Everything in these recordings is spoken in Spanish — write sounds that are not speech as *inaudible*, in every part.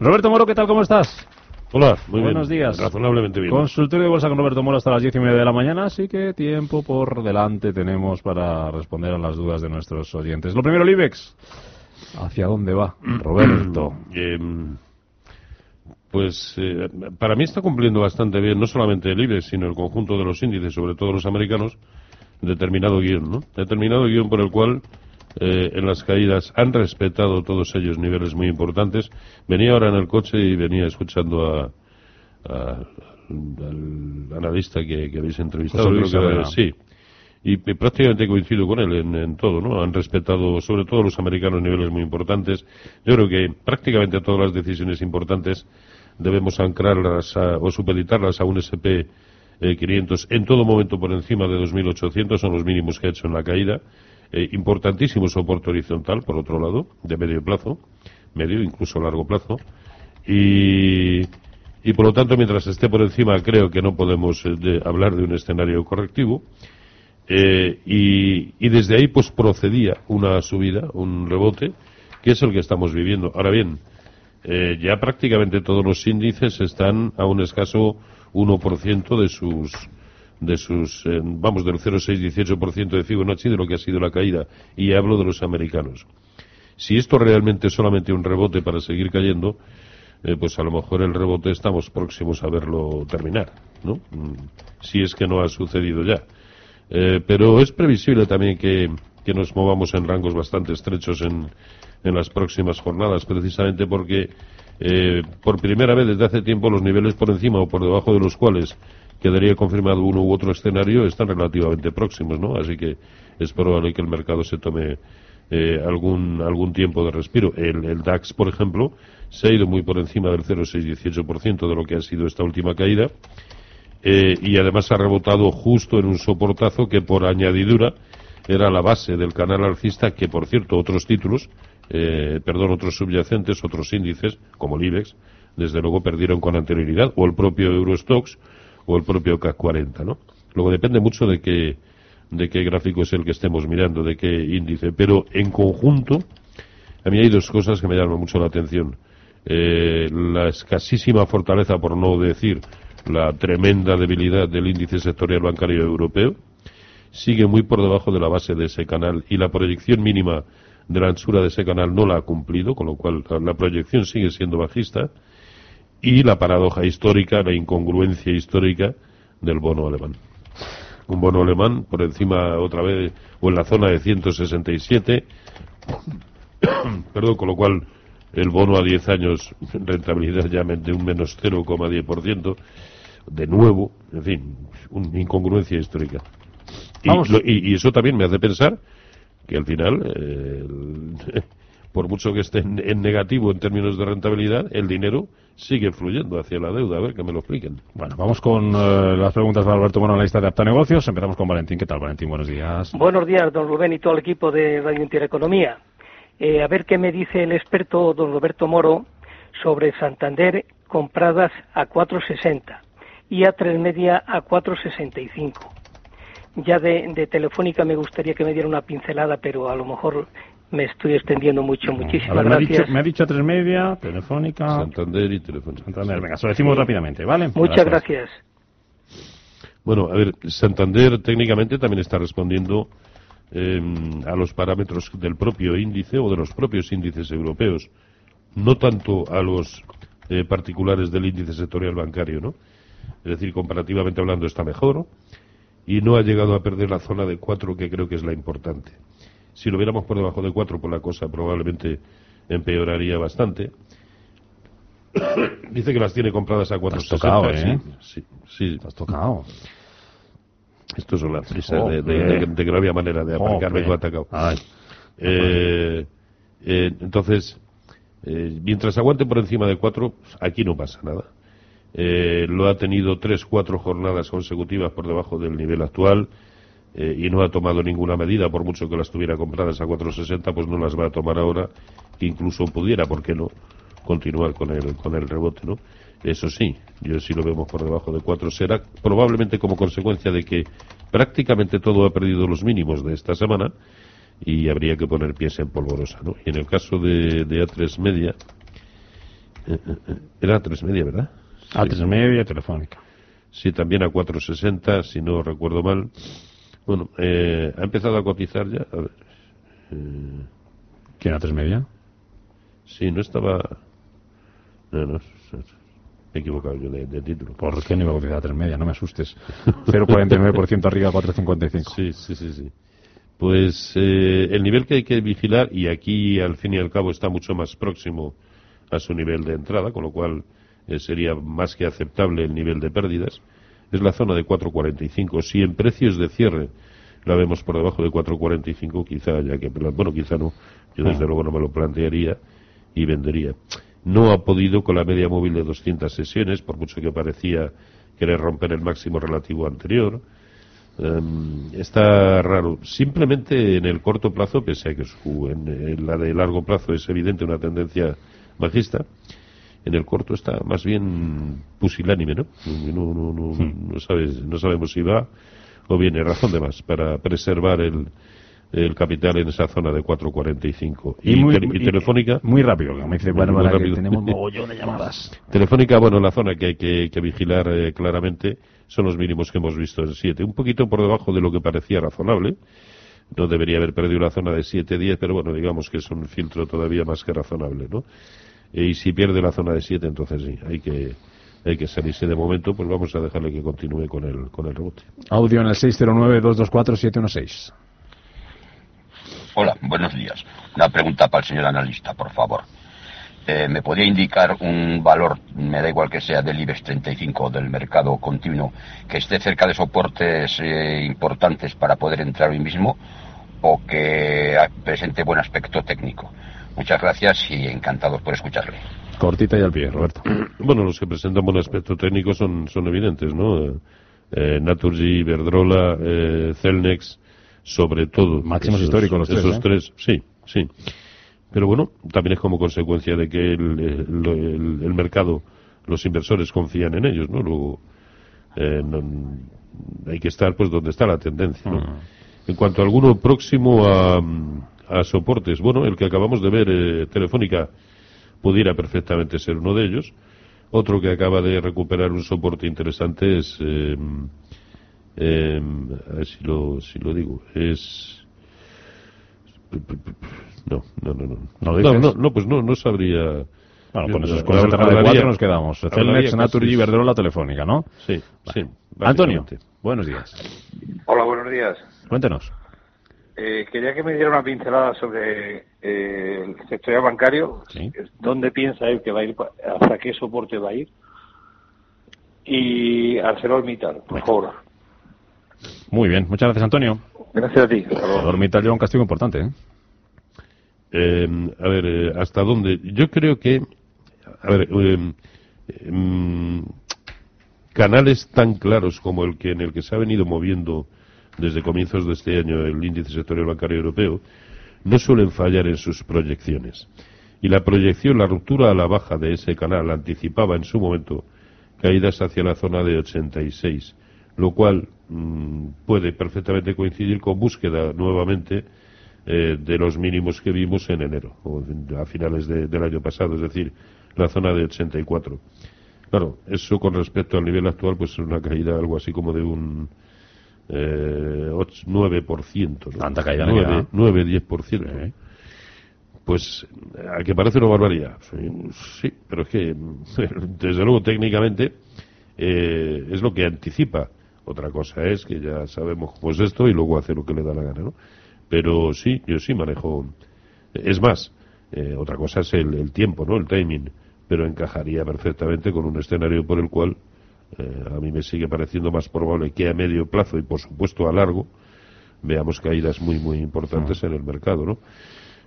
Roberto Moro, ¿qué tal? ¿Cómo estás? Hola, muy Buenos bien. días. Razonablemente bien. Consultorio de Bolsa con Roberto Moro hasta las diez y media de la mañana, así que tiempo por delante tenemos para responder a las dudas de nuestros oyentes. Lo primero, el IBEX. ¿Hacia dónde va, *clears throat* Roberto? Eh, pues eh, para mí está cumpliendo bastante bien, no solamente el IBEX, sino el conjunto de los índices, sobre todo los americanos, determinado guion, ¿no? Determinado guion por el cual eh, en las caídas han respetado todos ellos niveles muy importantes. Venía ahora en el coche y venía escuchando a, a- al analista que, que habéis entrevistado. José Luis creo que era- Herrera. sí. Y, y prácticamente coincido con él en, en todo, ¿no? Han respetado, sobre todo los americanos, niveles muy importantes. Yo creo que prácticamente todas las decisiones importantes debemos anclarlas a- o supeditarlas a un SP eh, 500 en todo momento por encima de 2.800, son los mínimos que ha hecho en la caída. Eh, importantísimo soporte horizontal, por otro lado, de medio plazo, medio, incluso largo plazo. Y, por lo tanto, mientras esté por encima, creo que no podemos eh, hablar de un escenario correctivo. Eh, y, desde ahí pues procedía una subida, un rebote, que es el que estamos viviendo. Ahora bien, ya prácticamente todos los índices están a un escaso 1% de sus de sus eh, vamos del 0,6-18% de Fibonacci de lo que ha sido la caída y hablo de los americanos. Si esto realmente es solamente un rebote para seguir cayendo, eh, pues a lo mejor el rebote estamos próximos a verlo terminar, ¿no? Mm, Si es que no ha sucedido ya. Eh, pero es previsible también que, que nos movamos en rangos bastante estrechos en, en las próximas jornadas, precisamente porque eh, por primera vez desde hace tiempo los niveles por encima o por debajo de los cuales quedaría confirmado uno u otro escenario están relativamente próximos, ¿no? Así que es probable que el mercado se tome eh, algún algún tiempo de respiro. El, el DAX, por ejemplo, se ha ido muy por encima del 0,6-18% de lo que ha sido esta última caída eh, y además ha rebotado justo en un soportazo que por añadidura era la base del canal alcista que por cierto otros títulos eh, perdón otros subyacentes otros índices como el IBEX desde luego perdieron con anterioridad o el propio Eurostox o el propio CAC 40 ¿no? luego depende mucho de qué de qué gráfico es el que estemos mirando de qué índice pero en conjunto a mí hay dos cosas que me llaman mucho la atención. Eh, la escasísima fortaleza, por no decir la tremenda debilidad del índice sectorial bancario europeo, sigue muy por debajo de la base de ese canal y la proyección mínima de la anchura de ese canal no la ha cumplido, con lo cual la- proyección sigue siendo bajista y la paradoja histórica, la incongruencia histórica del bono alemán. Un bono alemán por encima otra vez o en la zona de 167 *coughs* perdón, con lo cual el bono a 10 años, rentabilidad ya de un menos 0,10%, de nuevo, en fin, una incongruencia histórica. Y, Vamos. lo- y- y eso también me hace pensar que al final, eh, el- *laughs* por mucho que esté en, en negativo en términos de rentabilidad, el dinero sigue fluyendo hacia la deuda. A ver, que me lo expliquen. Bueno, vamos con eh, las preguntas Moro en la lista de Apta Negocios. Empezamos con Valentín. ¿Qué tal, Valentín? Buenos días. Buenos días, don Rubén y todo el equipo de Radio Intereconomía. Eh, a ver qué me dice el experto don Roberto Moro sobre Santander compradas a 4.60 y a tres media a 4.65. Ya de, de Telefónica me gustaría que me diera una pincelada, pero a lo mejor me estoy extendiendo mucho. Muchísimas ver, me ha, gracias. dicho, me ha dicho a tres media, Telefónica, Santander y Telefónica. Santander. Venga, se lo decimos rápidamente, ¿vale? Muchas gracias. Bueno, a ver, Santander técnicamente también está respondiendo eh, a los parámetros del propio índice o de los propios índices europeos, no tanto a los eh, particulares del índice sectorial bancario, ¿no? Es decir, comparativamente hablando está mejor y no ha llegado a perder la zona de 4 que creo que es la importante. Si lo viéramos por debajo de 4, pues la cosa probablemente empeoraría bastante. *coughs* Dice que las tiene compradas a 4,60. tocado, ¿eh? Sí, sí, has tocado. esto son las prisas Joder. de, de- de- de que no había manera de aparcarme ha atacado. Eh, eh, entonces, eh, mientras aguante por encima de 4, aquí no pasa nada. Eh, lo ha tenido tres, cuatro jornadas consecutivas por debajo del nivel actual eh, y no ha tomado ninguna medida, por mucho que las tuviera compradas a 4.60, pues no las va a tomar ahora, que incluso pudiera, ¿por qué no?, continuar con el, con el rebote, ¿no? Eso sí, yo si lo vemos por debajo de 4 será probablemente como consecuencia de que prácticamente todo ha perdido los mínimos de esta semana y habría que poner pies en polvorosa, ¿no? Y en el caso de, de A3 media, Eh, eh, era a tres media, ¿verdad? A tres media telefónica. Sí, también a 460, si no recuerdo mal. Bueno, eh, ha empezado a cotizar ya. A ver, eh, ¿Quién a tres media? sí, no estaba. No, no, me he equivocado yo de, de título. ¿Por qué no iba a cotizar a tres media? No me asustes. *laughs* 0,49% arriba, 4,55. Sí, sí, sí, sí. Pues eh, el nivel que hay que vigilar, y aquí al fin y al cabo está mucho más próximo a su nivel de entrada, con lo cual eh, sería más que aceptable el nivel de pérdidas, es la zona de 4.45. Si en precios de cierre la vemos por debajo de 4.45, quizá ya que, bueno, quizá no, yo desde Ah. luego no me lo plantearía y vendería. No ha podido con la media móvil de 200 sesiones, por mucho que parecía querer romper el máximo relativo anterior. Em, está raro. Simplemente en el corto plazo, pese a que su, en, en la de largo plazo es evidente una tendencia bajista, en el corto está más bien pusilánime, ¿no? No, no, no, no, sabes, no sabemos si va o viene razón de más para preservar el, el capital en esa zona de 4.45. Y, muy, tele- y Telefónica, Muy rápido, me dice Muy Bárbara que tenemos *laughs* mogollón de llamadas. Telefónica, bueno, la zona que hay que, que vigilar eh, claramente son los mínimos que hemos visto en 7. Un poquito por debajo de lo que parecía razonable. No debería haber perdido la zona de 7-10, pero bueno, digamos que es un filtro todavía más que razonable, ¿no? Y si pierde la zona de 7, entonces sí, hay que, hay que salirse de momento, pues vamos a dejarle que continúe con el, con el rebote. Audio en el 609-224-716. Hola, buenos días. Una pregunta para el señor analista, por favor. Eh, ¿Me podría indicar un valor, me da igual que sea del IBEX 35 del mercado continuo, que esté cerca de soportes eh, importantes para poder entrar hoy mismo o que presente buen aspecto técnico? Muchas gracias y encantados por escucharle. Cortita y al pie, Roberto. *clears throat* Bueno, los que presentan buen aspecto técnico son, son evidentes, ¿no? Eh, eh, Naturgy, Iberdrola, eh, Celnex, sobre todo. Máximos históricos los tres, Esos ¿eh? tres, sí, sí. Pero bueno, también es como consecuencia de que el, el- el- el mercado, los inversores confían en ellos, ¿no? Luego, eh, no- hay que estar pues donde está la tendencia, ¿no? Mm. En cuanto a alguno próximo a, a soportes, bueno, el que acabamos de ver, eh, Telefónica, pudiera perfectamente ser uno de ellos. Otro que acaba de recuperar un soporte interesante es, eh, eh, a ver si lo, si lo digo, es... No, no, no, no. ¿No no, dices? no, no, pues no, no sabría... Bueno, con esos con esa terna de cuatro nos quedamos. Celnex, Naturgy, Iberdrola, Telefónica, ¿no? Sí, sí. Antonio, buenos días. Hola, buenos días. Cuéntenos. Eh, quería que me diera una pincelada sobre eh, el sector bancario. Sí. ¿Dónde piensa él que va a ir? pa- ¿Hasta qué soporte va a ir? Y ArcelorMittal, por favor. Muy bien, muchas gracias, Antonio. Gracias a ti. ArcelorMittal lleva un castigo importante, ¿eh? Eh, a ver, eh, ¿hasta dónde? Yo creo que, a ver, eh, em, canales tan claros como el que en el que se ha venido moviendo desde comienzos de este año el índice sectorial bancario europeo no suelen fallar en sus proyecciones. Y la proyección, la ruptura a la baja de ese canal anticipaba en su momento caídas hacia la zona de 86, lo cual mm, puede perfectamente coincidir con búsqueda nuevamente eh, de los mínimos que vimos en enero, o a finales de- del año pasado, es decir, la zona de 84. Claro, eso con respecto al nivel actual, pues es una caída algo así como de un eh, och- 9%. ¿no? Tanta caída no queda. 9, 9-10%. Sí. Pues, a que parece una barbaridad. Sí, sí, pero es que, *laughs* desde luego, técnicamente, eh, es lo que anticipa. Otra cosa es que ya sabemos cómo es esto y luego hace lo que le da la gana, ¿no? Pero sí, yo sí manejo. Es más, eh, otra cosa es el, el tiempo, ¿no? El timing. Pero encajaría perfectamente con un escenario por el cual eh, a mí me sigue pareciendo más probable que a medio plazo y, por supuesto, a largo veamos caídas muy, muy importantes en el mercado, ¿no?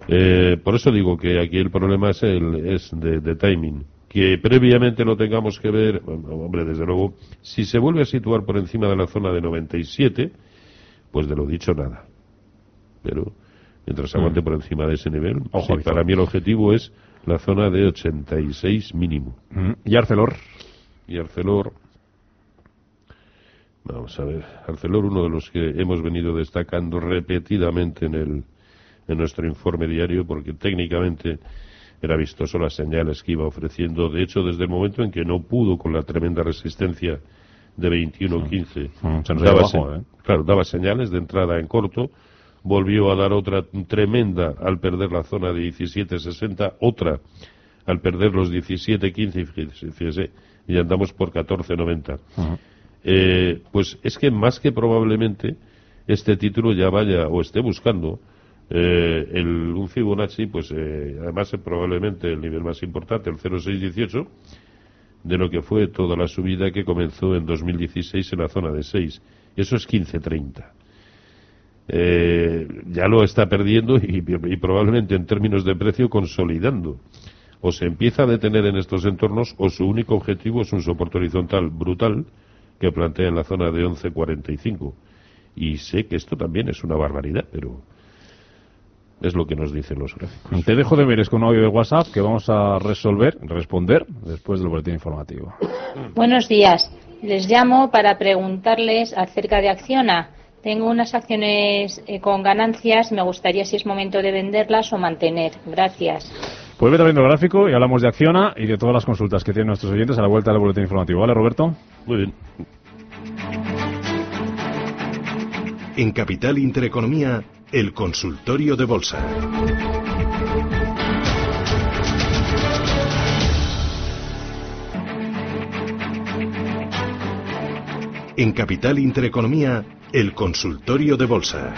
Eh, por eso digo que aquí el problema es, el, es de, de timing. Que previamente lo tengamos que ver, hombre, desde luego, si se vuelve a situar por encima de la zona de 97, pues de lo dicho nada. Pero mientras aguante por encima de ese nivel, Ojo, sí, para mí el objetivo es la zona de 86 mínimo. Mm, ¿Y Arcelor? Y Arcelor, vamos a ver, Arcelor, uno de los que hemos venido destacando repetidamente en el en nuestro informe diario, porque técnicamente era vistoso las señales que iba ofreciendo. De hecho, desde el momento en que no pudo con la tremenda resistencia de 21-15, Mm, daba, ¿eh? claro, daba señales de entrada en corto, volvió a dar otra tremenda al perder la zona de 17-60, otra al perder los 17-15, fíjese, y andamos por 14-90. Eh, pues es que más que probablemente este título ya vaya o esté buscando eh, el, un Fibonacci, pues eh, además probablemente el nivel más importante, el 0,618, de lo que fue toda la subida que comenzó en 2016 en la zona de 6. Eso es 15,30. Eh, ya lo está perdiendo y, y, probablemente en términos de precio consolidando. O se empieza a detener en estos entornos o su único objetivo es un soporte horizontal brutal que plantea en la zona de 11.45. Y sé que esto también es una barbaridad, pero es lo que nos dicen los gráficos. Te dejo de ver, es con un audio de WhatsApp que vamos a resolver, responder después del boletín informativo. Buenos días. Les llamo para preguntarles acerca de Acciona. Tengo unas acciones eh, con ganancias. Me gustaría si es momento de venderlas o mantener. Gracias. Pues vete viendo el gráfico y hablamos de Acciona y de todas las consultas que tienen nuestros oyentes a la vuelta del boletín informativo. ¿Vale, Roberto? Muy bien. En Capital Intereconomía, el consultorio de bolsa. En Capital Intereconomía, el consultorio de bolsa.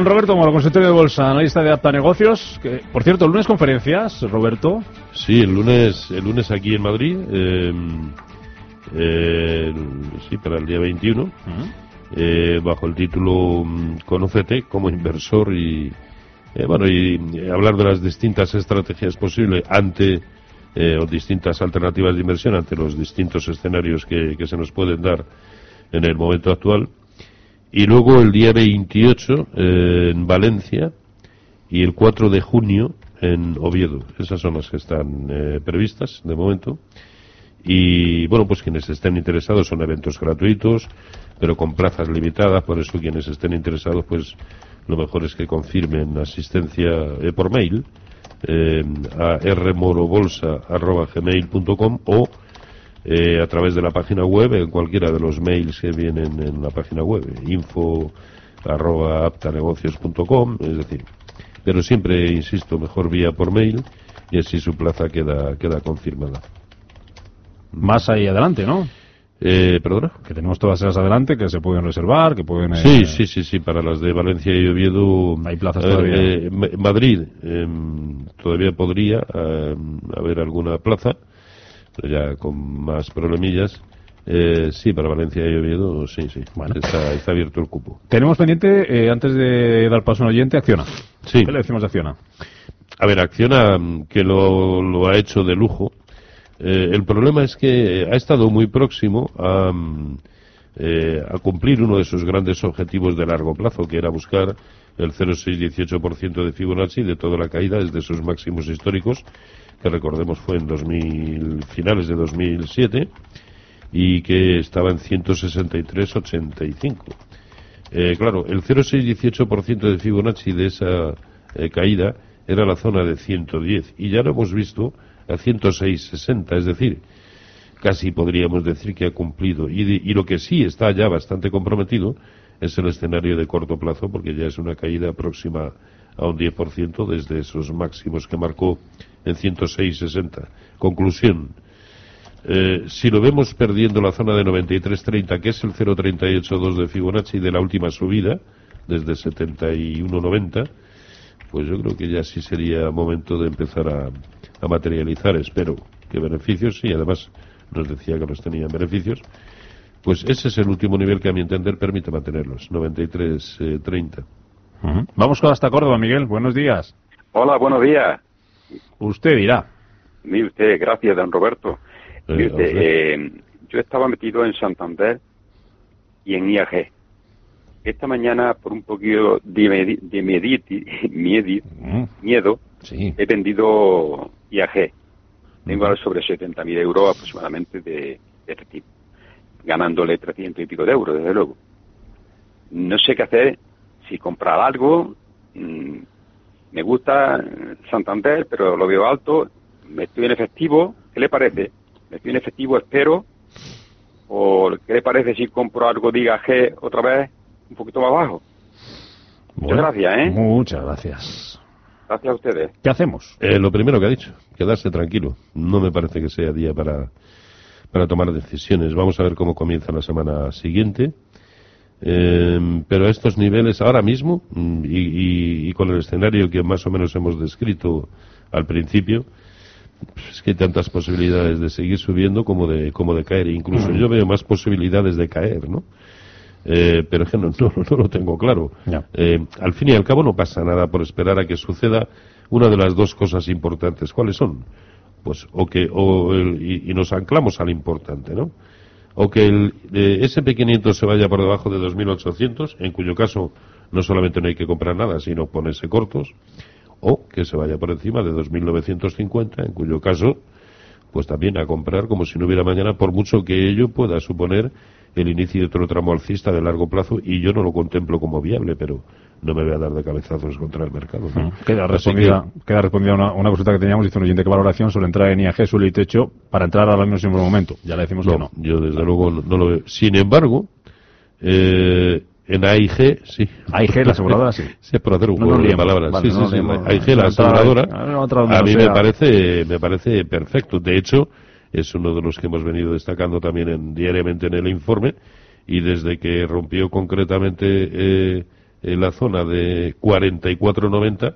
Con Roberto Moro, consultorio de bolsa, analista de Apta Negocios. Que, por cierto, el lunes conferencias, Roberto. Sí, el lunes, el lunes aquí en Madrid. Eh, eh, sí, para el día 21. Uh -huh. eh, bajo el título Conócete como inversor y, eh, bueno, y, y, hablar de las distintas estrategias posibles ante eh, o distintas alternativas de inversión ante los distintos escenarios que, que se nos pueden dar en el momento actual. Y luego el día 28 eh, en Valencia y el 4 de junio en Oviedo. Esas son las que están eh, previstas de momento. Y bueno, pues quienes estén interesados son eventos gratuitos, pero con plazas limitadas. Por eso quienes estén interesados, pues lo mejor es que confirmen asistencia eh, por mail eh, a rmorobolsa.gmail.com o eh, a través de la página web, en cualquiera de los mails que vienen en la página web, info arroba aptanegocios.com, es decir, pero siempre, insisto, mejor vía por mail y así su plaza queda, queda confirmada. Más ahí adelante, ¿no? Eh, ¿Perdona? Que tenemos todas esas adelante que se pueden reservar, que pueden... Sí, eh, sí, sí, sí, para las de Valencia y Oviedo... Hay plazas todavía. Eh, Madrid todavía podría haber alguna plaza, pero ya con más problemillas. Eh, sí, para Valencia y Oviedo, sí, sí. Bueno. Está, está, abierto el cupo. Tenemos pendiente, eh, antes de dar paso a un oyente, Acciona. Sí. ¿Qué le decimos de Acciona? A ver, Acciona, que lo, lo ha hecho de lujo. Eh, el problema es que ha estado muy próximo a, a cumplir uno de sus grandes objetivos de largo plazo, que era buscar el 0,618% de Fibonacci de toda la caída desde sus máximos históricos, que recordemos fue en 2000, finales de 2007 y que estaba en 163,85. Eh, claro, el 0,618% de Fibonacci de esa eh, caída era la zona de 110 y ya lo hemos visto a 106,60, es decir, casi podríamos decir que ha cumplido. Y, de, y, lo que sí está ya bastante comprometido es el escenario de corto plazo, porque ya es una caída próxima a un 10% desde esos máximos que marcó en 106,60. Conclusión. Eh, si lo vemos perdiendo la zona de 93.30, que es el 0.382 de Fibonacci de la última subida, desde 71.90, pues yo creo que ya sí sería momento de empezar a, a materializar, espero, que beneficios, y además nos decía que los tenían beneficios, pues ese es el último nivel que a mi entender permite mantenerlos, 93.30. Uh -huh. Vamos con hasta Córdoba, Miguel, buenos días. Hola, buenos días. Usted dirá. Mire usted, gracias, don Roberto. Mire usted, eh, yo estaba metido en Santander y en IAG. esta mañana, por un poquito de, de mediti- *laughs* miedi- Mm, miedo, sí. he vendido IAG. Tengo ahora sobre 70.000 euros aproximadamente de, de efectivo, ganándole 300 y pico de euros, desde luego. No sé qué hacer, si comprar algo. mm, me gusta eh, Santander, pero lo veo alto. Me estoy en efectivo. ¿Qué le parece? Me estoy en efectivo, espero. ¿O qué le parece si compro algo de IAG otra vez un poquito más bajo? Muchas gracias, ¿eh? Muchas gracias. Gracias a ustedes. ¿Qué hacemos? Eh, lo primero que ha dicho, quedarse tranquilo. No me parece que sea día para, para tomar decisiones. Vamos a ver cómo comienza la semana siguiente. Eh, pero a estos niveles, ahora mismo, mm, y, y- y con el escenario que más o menos hemos descrito al principio, pues es que hay tantas posibilidades de seguir subiendo como de, como de caer. Incluso yo veo más posibilidades de caer, ¿no? Eh, pero es que no, *laughs* no, no lo tengo claro. Eh, al fin y al cabo no pasa nada por esperar a que suceda una de las dos cosas importantes. ¿Cuáles son? Pues o que o el- y, y nos anclamos al importante, ¿no? O que el eh, SP500 se vaya por debajo de 2.800, en cuyo caso no solamente no hay que comprar nada, sino ponerse cortos, o que se vaya por encima de 2.950, en cuyo caso pues también a comprar como si no hubiera mañana, por mucho que ello pueda suponer el inicio de otro tramo alcista de largo plazo, y yo no lo contemplo como viable, pero no me voy a dar de cabezazos contra el mercado. ¿no? Mm, Queda respondida, queda respondida una, una consulta que teníamos, dice un oyente que valoración sobre entrar en IAG, suelo y techo, para entrar ahora mismo en un momento. Ya le decimos que que no, no. yo desde luego no, no lo veo. Sin embargo, eh, en AIG, sí. AIG, la aseguradora, sí. Sí, por hacer un No juego nos de palabras. Vale, sí, no. AIG, la aseguradora, no, a no mí sea. me parece, me parece perfecto. De hecho, es uno de los que hemos venido destacando también en- diariamente en el informe y desde que rompió concretamente eh, en la zona de 44.90,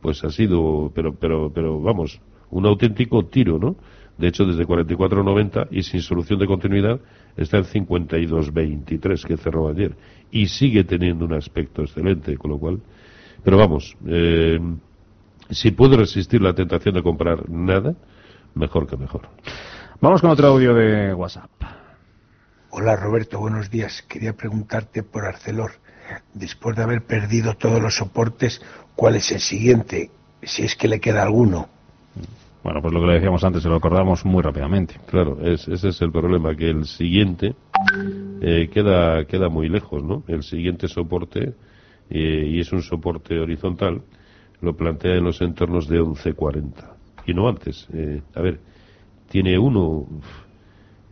pues ha sido, pero, pero, pero vamos, un auténtico tiro, ¿no? De hecho, desde 44.90 y sin solución de continuidad está en 52.23 que cerró ayer y sigue teniendo un aspecto excelente, con lo cual, pero vamos, eh, si puede resistir la tentación de comprar nada, mejor que mejor. Vamos con otro audio de WhatsApp. Hola Roberto, buenos días. Quería preguntarte por Arcelor. Después de haber perdido todos los soportes, ¿cuál es el siguiente? Si es que le queda alguno. Bueno, pues lo que le decíamos antes, se lo acordamos muy rápidamente. Claro, es- ese es el problema, que el siguiente eh, queda, queda muy lejos, ¿no? El siguiente soporte, eh, y es un soporte horizontal, lo plantea en los entornos de 11.40. Y no antes. Eh, a ver, tiene uno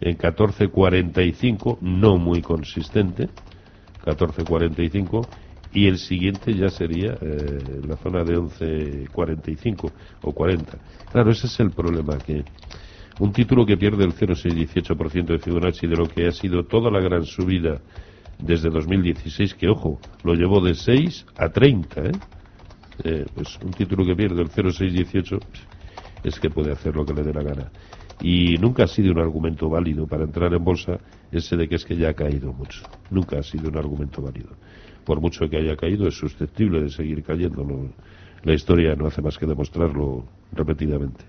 en 14.45, no muy consistente, 14.45, y el siguiente ya sería eh, la zona de 11.45 o 40. Claro, ese es el problema, que un título que pierde el 0,618% de Fibonacci de lo que ha sido toda la gran subida desde 2016, que ojo, lo llevó de 6 a 30, ¿eh? Eh, pues un título que pierde el 0,618 es que puede hacer lo que le dé la gana. Y nunca ha sido un argumento válido para entrar en bolsa ese de que es que ya ha caído mucho. Nunca ha sido un argumento válido. Por mucho que haya caído, es susceptible de seguir cayendo. La historia no hace más que demostrarlo repetidamente.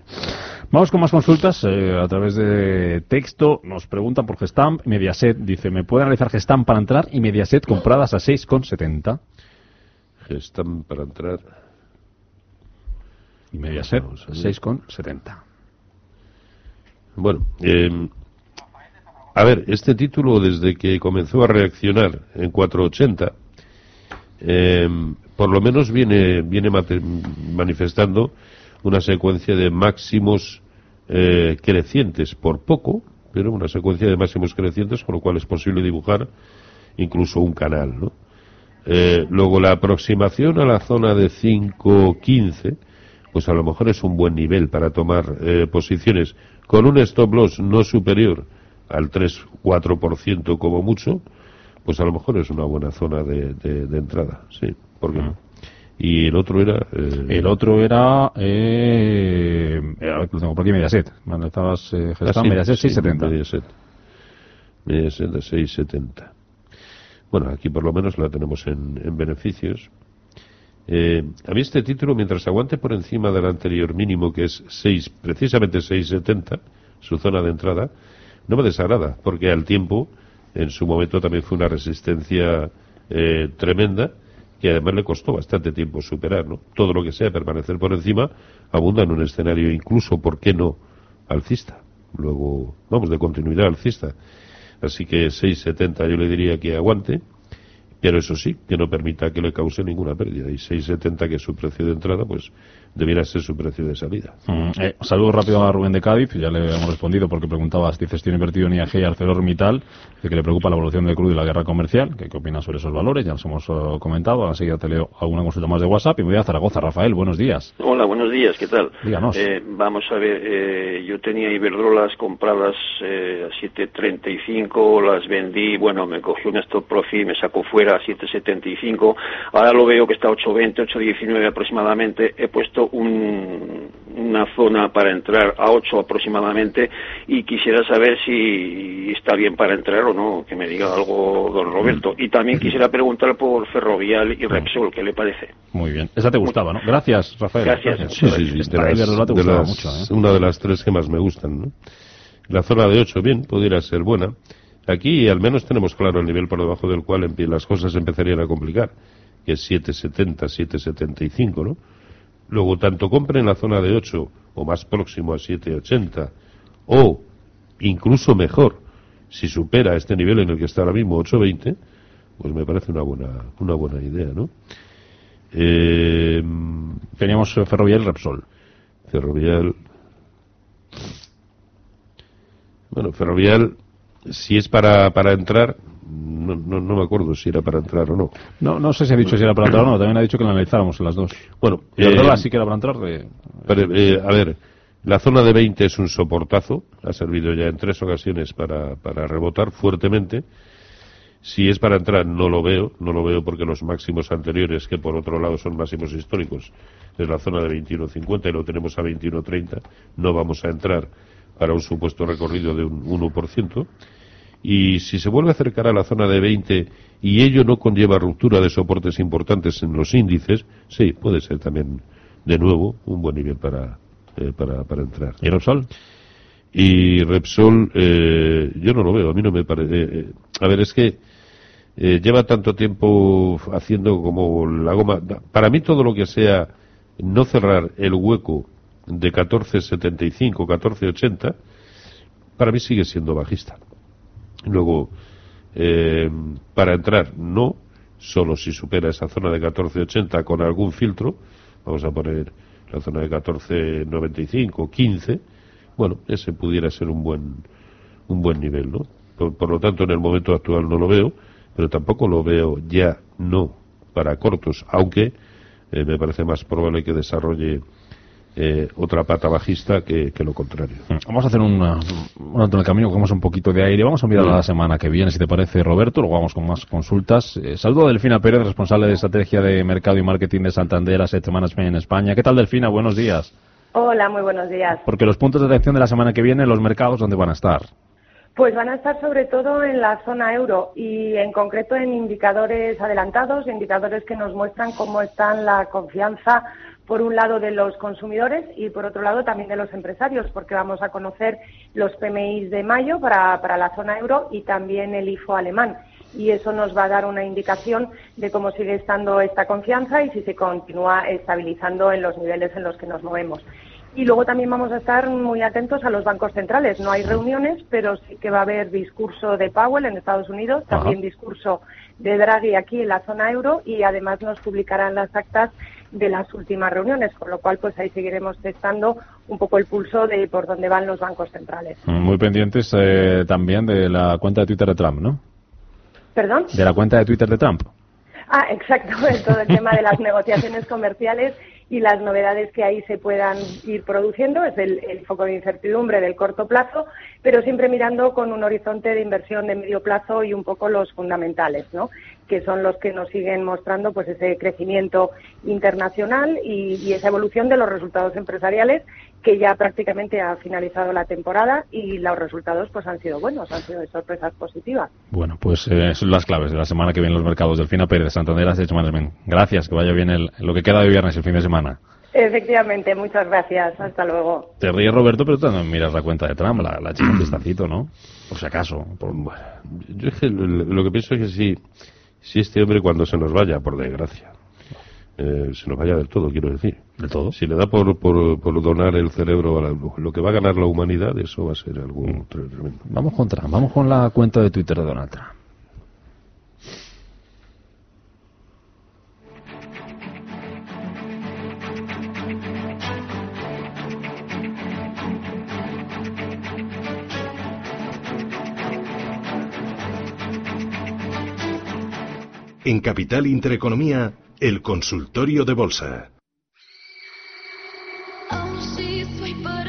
Vamos con más consultas eh, a través de texto. Nos preguntan por Gestamp. Mediaset dice, ¿me puede analizar Gestamp para entrar? Y Mediaset compradas a 6,70. Están para entrar. Y Mediaset Vamos a ver. 6,70. Bueno, eh, a ver, este título desde que comenzó a reaccionar en 480, eh, por lo menos viene, viene manifestando una secuencia de máximos eh, crecientes, por poco, pero una secuencia de máximos crecientes, con lo cual es posible dibujar incluso un canal, ¿no? Eh, luego la aproximación a la zona de 5.15, pues a lo mejor es un buen nivel para tomar eh, posiciones con un stop loss no superior al 3-4% como mucho, pues a lo mejor es una buena zona de, de- de entrada, sí, ¿por qué no? Y el otro era... eh, El otro era... Eh, lo tengo por aquí, Mediaset. Cuando estabas eh, ah, Gestamp, sí, Mediaset sí, 6,70. Mediaset. Mediaset de 6,70. Bueno, aquí por lo menos la tenemos en, en beneficios. Eh, a mí este título, mientras aguante por encima del anterior mínimo, que es 6, precisamente 6,70, su zona de entrada, no me desagrada, porque al tiempo, en su momento también fue una resistencia eh, tremenda que además le costó bastante tiempo superar, ¿no? Todo lo que sea permanecer por encima abunda en un escenario incluso, ¿por qué no?, alcista. Luego, vamos, de continuidad alcista. Así que 6,70 yo le diría que aguante, pero eso sí, que no permita que le cause ninguna pérdida. Y 6,70 que es su precio de entrada, pues debiera ser su precio de salida. Mm, eh, saludo rápido a Rubén de Cádiz, ya le hemos respondido porque preguntabas, dices, tiene invertido en IAG y ArcelorMittal, dice que le preocupa la evolución del crudo y la guerra comercial, ¿qué, qué opina sobre esos valores? Ya los hemos uh, comentado, enseguida te leo alguna consulta más de WhatsApp y me voy a Zaragoza. Rafael, buenos días. Hola, buenos días, ¿qué tal? Díganos. Eh, vamos a ver, eh, yo tenía Iberdrolas compradas eh, a 7.35, las vendí, bueno, me cogió un stop profit, me sacó fuera a 7.75, ahora lo veo que está a 8.20, 8.19 aproximadamente, he puesto un una zona para entrar a 8 aproximadamente y quisiera saber si está bien para entrar o no, que me diga algo don Roberto. Y también quisiera preguntar por Ferrovial y Repsol, ¿qué le parece? Muy bien. Esa te gustaba, ¿no? Gracias, Rafael. Gracias. Sí, sí, sí, Esta de las- Iberdrola te de gustaba las- mucho, ¿eh? Una de las tres que más me gustan, ¿no? La zona de 8, bien, pudiera ser buena. Aquí al menos tenemos claro el nivel por debajo del cual las cosas empezarían a complicar, que es 7,70, 7,75, ¿no? Luego, tanto compre en la zona de 8 o más próximo a 7,80, o incluso mejor, si supera este nivel en el que está ahora mismo, 8,20, pues me parece una buena, una buena idea, ¿no? Eh, Teníamos eh, Ferrovial Repsol. Ferrovial. Bueno, Ferrovial, si es para, para entrar, no, no, no me acuerdo si era para entrar o no. No, no sé si ha dicho si era para entrar o no, también ha dicho que la analizáramos las dos. Bueno, Iberdrola eh, sí que era para entrar. de- Pero, eh, a ver, la zona de 20 es un soportazo, ha servido ya en tres ocasiones para, para rebotar fuertemente. Si es para entrar, no lo veo, no lo veo porque los máximos anteriores, que por otro lado son máximos históricos, es la zona de 21.50 y lo tenemos a 21.30, no vamos a entrar para un supuesto recorrido de un 1%. Y si se vuelve a acercar a la zona de 20 y ello no conlleva ruptura de soportes importantes en los índices, sí, puede ser también de nuevo un buen nivel para, eh, para, para entrar. ¿Y Repsol? Y Repsol, eh, yo no lo veo, a mí no me parece. a ver, es que eh, lleva tanto tiempo haciendo como la goma. Para mí, todo lo que sea no cerrar el hueco de 14.75, 14.80, para mí sigue siendo bajista. Luego, eh, para entrar, no, solo si supera esa zona de 14.80 con algún filtro, vamos a poner la zona de 14.95, 15, bueno, ese pudiera ser un buen, un buen nivel, ¿no? Por, lo tanto, en el momento actual no lo veo, pero tampoco lo veo ya no para cortos, aunque eh, me parece más probable que desarrolle eh, otra pata bajista que, que lo contrario. Vamos a hacer una- un alto en el camino, cogemos un poquito de aire. Vamos a mirar a la semana que viene, si te parece, Roberto. Luego vamos con más consultas. Eh, saludo a Delfina Pérez, responsable de estrategia de mercado y marketing de Santander Asset Management en España. ¿Qué tal, Delfina? Buenos días. Hola, muy buenos días. Porque los puntos de atención de la semana que viene, los mercados, ¿dónde van a estar? Pues van a estar sobre todo en la zona euro y en concreto en indicadores adelantados, indicadores que nos muestran cómo está la confianza, por un lado, de los consumidores y por otro lado también de los empresarios, porque vamos a conocer los PMI de mayo para, para la zona euro y también el IFO alemán. Y eso nos va a dar una indicación de cómo sigue estando esta confianza y si se continúa estabilizando en los niveles en los que nos movemos. Y luego también vamos a estar muy atentos a los bancos centrales. No hay reuniones, pero sí que va a haber discurso de Powell en Estados Unidos, también discurso de Draghi aquí en la zona euro y además nos publicarán las actas de las últimas reuniones, con lo cual pues ahí seguiremos testando un poco el pulso de por dónde van los bancos centrales. Muy pendientes eh, también de la cuenta de Twitter de Trump, ¿no? ¿Perdón? De la cuenta de Twitter de Trump. Ah, exacto, *laughs* todo el tema de las negociaciones comerciales y las novedades que ahí se puedan ir produciendo. Es el, el foco de incertidumbre del corto plazo, pero siempre mirando con un horizonte de inversión de medio plazo y un poco los fundamentales, ¿no? Que son los que nos siguen mostrando pues ese crecimiento internacional y, y esa evolución de los resultados empresariales que ya prácticamente ha finalizado la temporada y los resultados pues han sido buenos, han sido de sorpresas positivas. Bueno, pues eh, son las claves de la semana que viene en los mercados. Delfina Pérez, Santander Asset Management. Gracias, que vaya bien el, lo que queda de viernes, el fin de semana. Efectivamente, muchas gracias. Hasta luego. Te ríes, Roberto, pero tú también miras la cuenta de Trump, la, la chica un vistacito, ¿no? Por si acaso. por- Yo es que lo, lo que pienso es que si, si este hombre cuando se nos vaya, por desgracia, eh, se nos vaya del todo, quiero decir. ¿Del todo? Si le da por, por, por donar el cerebro a la- lo que va a ganar la humanidad, eso va a ser algo tremendo. Vamos con Trump, vamos con la cuenta de Twitter de Donald Trump. En Capital Intereconomía, el consultorio de bolsa. Oh,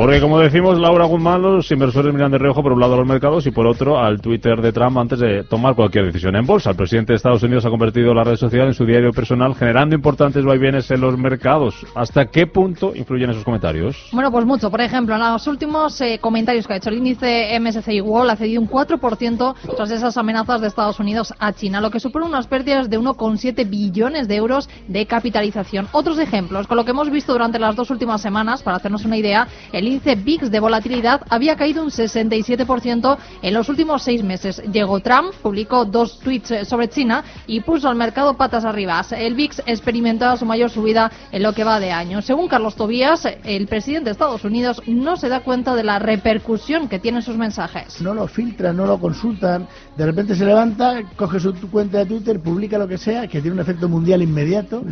Porque, como decimos, Laura Guzmán, los inversores miran de reojo por un lado a los mercados y por otro al Twitter de Trump antes de tomar cualquier decisión en bolsa. El presidente de Estados Unidos ha convertido la red social en su diario personal, generando importantes vaivenes en los mercados. ¿Hasta qué punto influyen esos comentarios? Bueno, pues mucho. Por ejemplo, en los últimos eh, comentarios que ha hecho el índice MSCI World ha cedido un 4% tras esas amenazas de Estados Unidos a China, lo que supone unas pérdidas de 1,7 billones de euros de capitalización. Otros ejemplos, con lo que hemos visto durante las dos últimas semanas, para hacernos una idea, el índice VIX de volatilidad había caído un 67% en los últimos seis meses. Llegó Trump, publicó dos tweets eh, sobre China y puso al mercado patas arriba. El VIX experimentaba su mayor subida en lo que va de año. Según Carlos Tobías, el presidente de Estados Unidos no se da cuenta de la repercusión que tienen sus mensajes. no lo filtran, no lo consultan, de repente se levanta, coge su cuenta de Twitter, publica lo que sea, que tiene un efecto mundial inmediato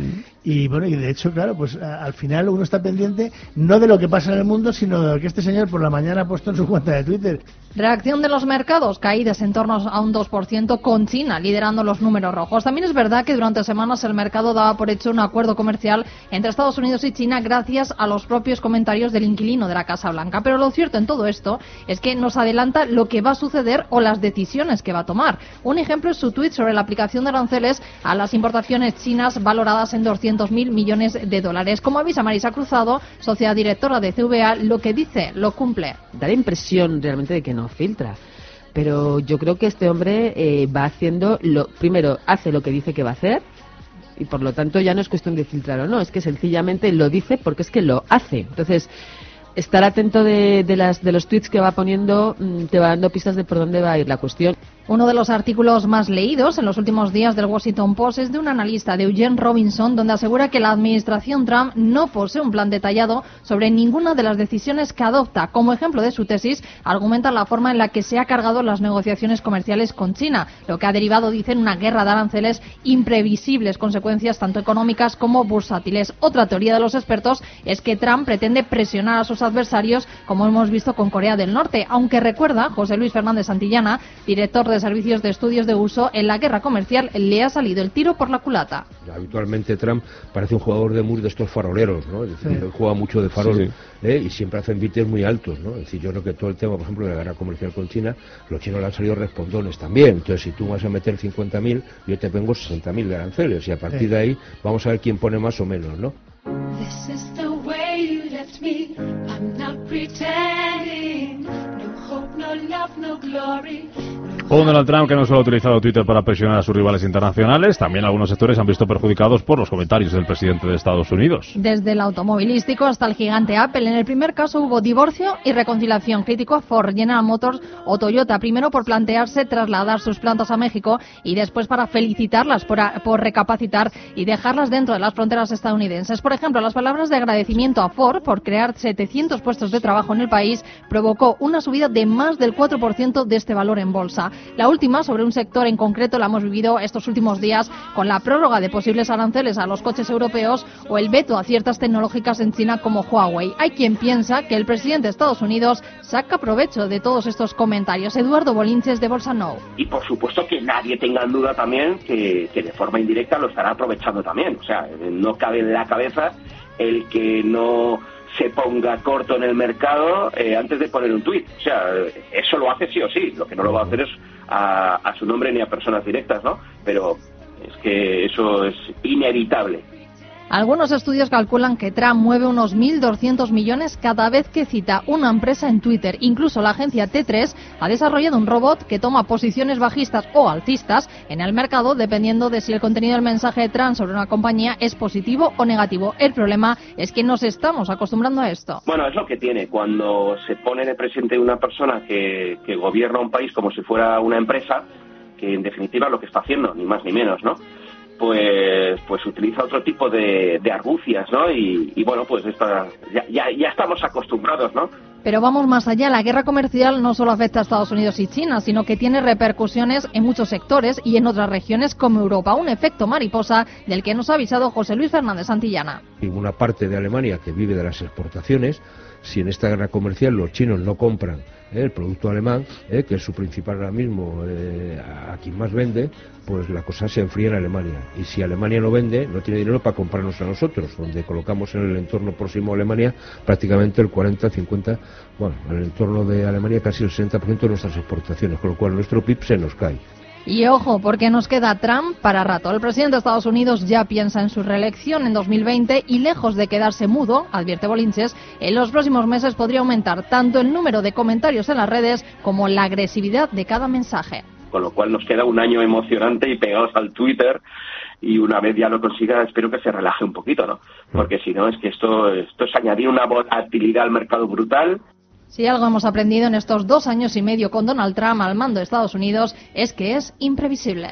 y bueno, y de hecho, claro, pues al final uno está pendiente no de lo que pasa en el mundo, sino de lo que este señor por la mañana ha puesto en su cuenta de Twitter. Reacción de los mercados, caídas en torno a un 2% con China liderando los números rojos. También es verdad que durante semanas el mercado daba por hecho un acuerdo comercial entre Estados Unidos y China gracias a los propios comentarios del inquilino de la Casa Blanca. Pero lo cierto en todo esto es que nos adelanta lo que va a suceder o las decisiones que va a tomar. Un ejemplo es su tuit sobre la aplicación de aranceles a las importaciones chinas valoradas en 200.000 millones de dólares. Como avisa Marisa Cruzado, socia directora de CVA, lo que dice lo cumple. da impresión realmente de que no filtra. Pero yo creo que este hombre eh, va haciendo lo primero hace lo que dice que va a hacer y por lo tanto ya no es cuestión de filtrar o no, es que sencillamente lo dice porque es que lo hace. Entonces estar atento de, de las de los tweets que va poniendo mm, te va dando pistas de por dónde va a ir la cuestión. Uno de los artículos más leídos en los últimos días del Washington Post es de un analista de Eugene Robinson, donde asegura que la administración Trump no posee un plan detallado sobre ninguna de las decisiones que adopta. Como ejemplo de su tesis, argumenta la forma en la que se ha cargado las negociaciones comerciales con China, lo que ha derivado, dicen, una guerra de aranceles imprevisibles consecuencias tanto económicas como bursátiles. Otra teoría de los expertos es que Trump pretende presionar a sus adversarios, como hemos visto con Corea del Norte, aunque recuerda José Luis Fernández Santillana, director de Servicios de Estudios de Uso, en la guerra comercial le ha salido el tiro por la culata. Habitualmente Trump parece un jugador de muy de estos faroleros, ¿no? Es decir, Sí. él juega mucho de farol Sí, ¿eh? y siempre hacen bites muy altos, ¿no? Es decir, yo creo que todo el tema, por ejemplo, de la guerra comercial con China, los chinos le han salido respondones también. Entonces, si tú vas a meter 50.000, yo te pongo 60.000 de aranceles y a partir Sí. de ahí vamos a ver quién pone más o menos, ¿no? Donald Trump que no solo ha utilizado Twitter para presionar a sus rivales internacionales, también algunos sectores se han visto perjudicados por los comentarios del presidente de Estados Unidos. Desde el automovilístico hasta el gigante Apple. En el primer caso hubo divorcio y reconciliación. Crítico a Ford, General Motors o Toyota. Primero por plantearse trasladar sus plantas a México y después para felicitarlas por, por recapacitar y dejarlas dentro de las fronteras estadounidenses. Por ejemplo, las palabras de agradecimiento a Ford por crear 700 puestos de trabajo en el país provocó una subida de más del 4% de este valor en bolsa. La última, sobre un sector en concreto, la hemos vivido estos últimos días con la prórroga de posibles aranceles a los coches europeos o el veto a ciertas tecnológicas en China como Huawei. Hay quien piensa que el presidente de Estados Unidos saca provecho de todos estos comentarios. Eduardo Bolinches de Bolsa Now. Y por supuesto que nadie tenga en duda también que, que de forma indirecta lo estará aprovechando también. O sea, no cabe en la cabeza el que no se ponga corto en el mercado eh, antes de poner un tuit. O sea, eso lo hace sí o sí. Lo que no lo va a hacer es a, a su nombre ni a personas directas, ¿no? Pero es que eso es inevitable. Algunos estudios calculan que Trump mueve unos 1.200 millones cada vez que cita una empresa en Twitter. Incluso la agencia T3 ha desarrollado un robot que toma posiciones bajistas o alcistas en el mercado dependiendo de si el contenido del mensaje de Trump sobre una compañía es positivo o negativo. El problema es que nos estamos acostumbrando a esto. Bueno, es lo que tiene. Cuando se pone de presente una persona que, que gobierna un país como si fuera una empresa, que en definitiva lo que está haciendo, ni más ni menos, ¿no? Pues, pues utiliza otro tipo de, de argucias, ¿no? Y, y bueno, pues esta, ya, ya, ya estamos acostumbrados, ¿no? Pero vamos más allá. La guerra comercial no solo afecta a Estados Unidos y China, sino que tiene repercusiones en muchos sectores y en otras regiones como Europa. Un efecto mariposa del que nos ha avisado José Luis Fernández Santillana. Una parte de Alemania que vive de las exportaciones, si en esta guerra comercial los chinos no compran eh, el producto alemán, eh, que es su principal ahora mismo, eh, a quien más vende, pues la cosa se enfría en Alemania. Y si Alemania no vende, no tiene dinero para comprarnos a nosotros, donde colocamos en el entorno próximo a Alemania prácticamente el 40-50, bueno, en el entorno de Alemania casi el 60% de nuestras exportaciones, con lo cual nuestro PIB se nos cae. Y ojo, porque nos queda Trump para rato. El presidente de Estados Unidos ya piensa en su reelección en 2020 y lejos de quedarse mudo, advierte Bolinches, en los próximos meses podría aumentar tanto el número de comentarios en las redes como la agresividad de cada mensaje. Con lo cual nos queda un año emocionante y pegados al Twitter y una vez ya lo consiga, espero que se relaje un poquito, ¿no? Porque si no, es que esto, esto es añadir una volatilidad al mercado brutal si algo hemos aprendido en estos dos años y medio con Donald Trump al mando de Estados Unidos es que es imprevisible.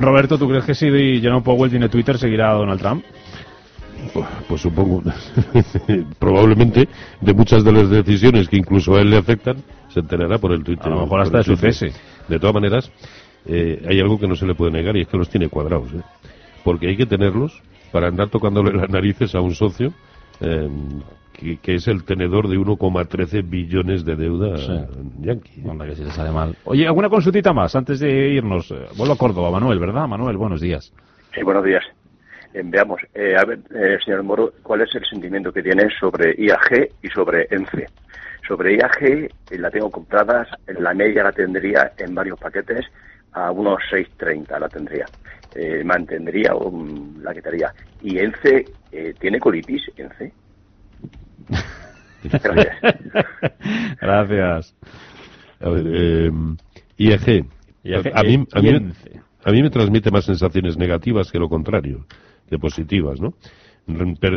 Roberto, ¿tú crees que si Jerome Powell tiene Twitter seguirá a Donald Trump? Pues, pues supongo, *laughs* probablemente de muchas de las decisiones que incluso a él le afectan se enterará por el Twitter. A lo mejor hasta de su cese. De todas maneras, eh, hay algo que no se le puede negar y es que los tiene cuadrados. ¿eh? Porque hay que tenerlos para andar tocándole las narices a un socio eh, que, que, es el tenedor de 1,13 billones de deuda Sí. yankee. Anda, que si le sale mal. Oye, ¿alguna consultita más antes de irnos? Eh, Vuelvo a Córdoba, Manuel, ¿verdad? Manuel, buenos días. Sí, buenos días. Eh, veamos, eh, a ver, eh, señor Moro, ¿cuál es el sentimiento que tiene sobre IAG y sobre ENCE? Sobre IAG eh, la tengo comprada, la media la tendría en varios paquetes a unos 6.30 la tendría. Eh, mantendría o mm, la quitaría. ¿Y ENCE eh, tiene colitis, ENCE? *laughs* Gracias. Gracias. A ver, eh, IAG. IAG, a, mí, a, mí, a mí me transmite más sensaciones negativas que lo contrario, que positivas, ¿no?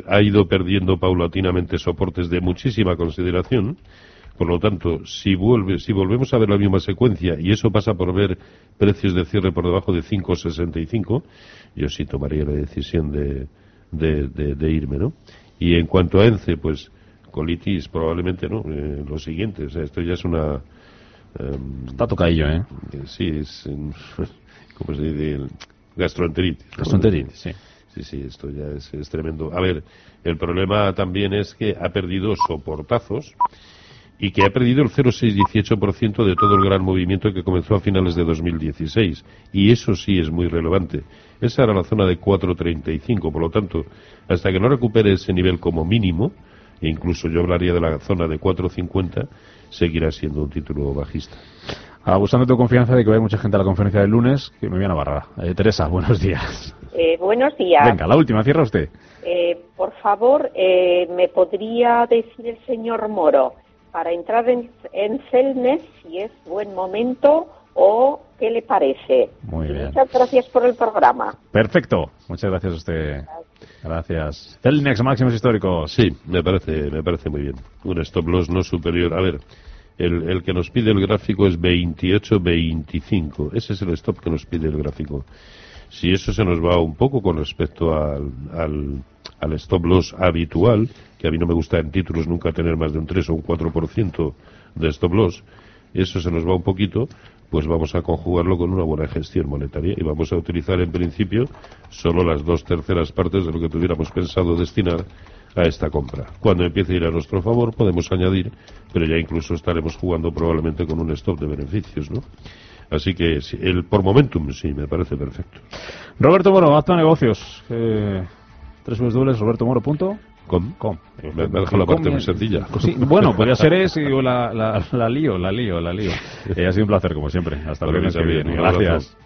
Ha ido perdiendo paulatinamente soportes de muchísima consideración. Por lo tanto, si, vuelve, si volvemos a ver la misma secuencia, y eso pasa por ver precios de cierre por debajo de 5,65, yo sí tomaría la decisión de, de, de- de irme, ¿no? Y en cuanto a ENCE, pues colitis probablemente no. Eh, lo siguiente, o sea, esto ya es una... em, Está tocadillo, ¿eh? Sí, es... *laughs* ¿Cómo se dice? Gastroenteritis. ¿no? Gastroenteritis, sí. Sí, sí, esto ya es, es tremendo. A ver, el problema también es que ha perdido soportazos y que ha perdido el 0,618% de todo el gran movimiento que comenzó a finales de 2016. Y eso sí es muy relevante. Esa era la zona de 4,35. Por lo tanto, hasta que no recupere ese nivel como mínimo, e incluso yo hablaría de la zona de 4,50, seguirá siendo un título bajista. Abusando de tu confianza de que vaya mucha gente a la conferencia del lunes, que me voy a Navarra. Eh, Teresa, buenos días. Eh, buenos días. Venga, la última, cierra usted. Eh, por favor, eh, ¿me podría decir el señor Moro para entrar en, en Celnes si es buen momento o qué le parece? Muy bien. Muchas gracias por el programa. Perfecto. Muchas gracias a usted. Gracias. Celnex, máximos históricos. Sí, me parece, me parece muy bien. Un stop loss no superior. A ver, el, el que nos pide el gráfico es 28-25. Ese es el stop que nos pide el gráfico. Si eso se nos va un poco con respecto al, al, al stop loss habitual, que a mí no me gusta en títulos nunca tener más de un 3 o un 4% de stop loss, eso se nos va un poquito, pues vamos a conjugarlo con una buena gestión monetaria y vamos a utilizar en principio solo las dos terceras partes de lo que tuviéramos pensado destinar a esta compra. Cuando empiece a ir a nuestro favor podemos añadir, pero ya incluso estaremos jugando probablemente con un stop de beneficios, ¿no? Así que el por momentum sí me parece perfecto. Roberto Moro, acto de negocios. Eh, tres dobles, robertomoro.com. Com. Com. Me, me la parte Com, muy sencilla. Sí, bueno, podría ser ese y *laughs* la, la, la lío, la lío, la lío. Eh, ha sido un placer, como siempre. Hasta el viernes que viene. Gracias.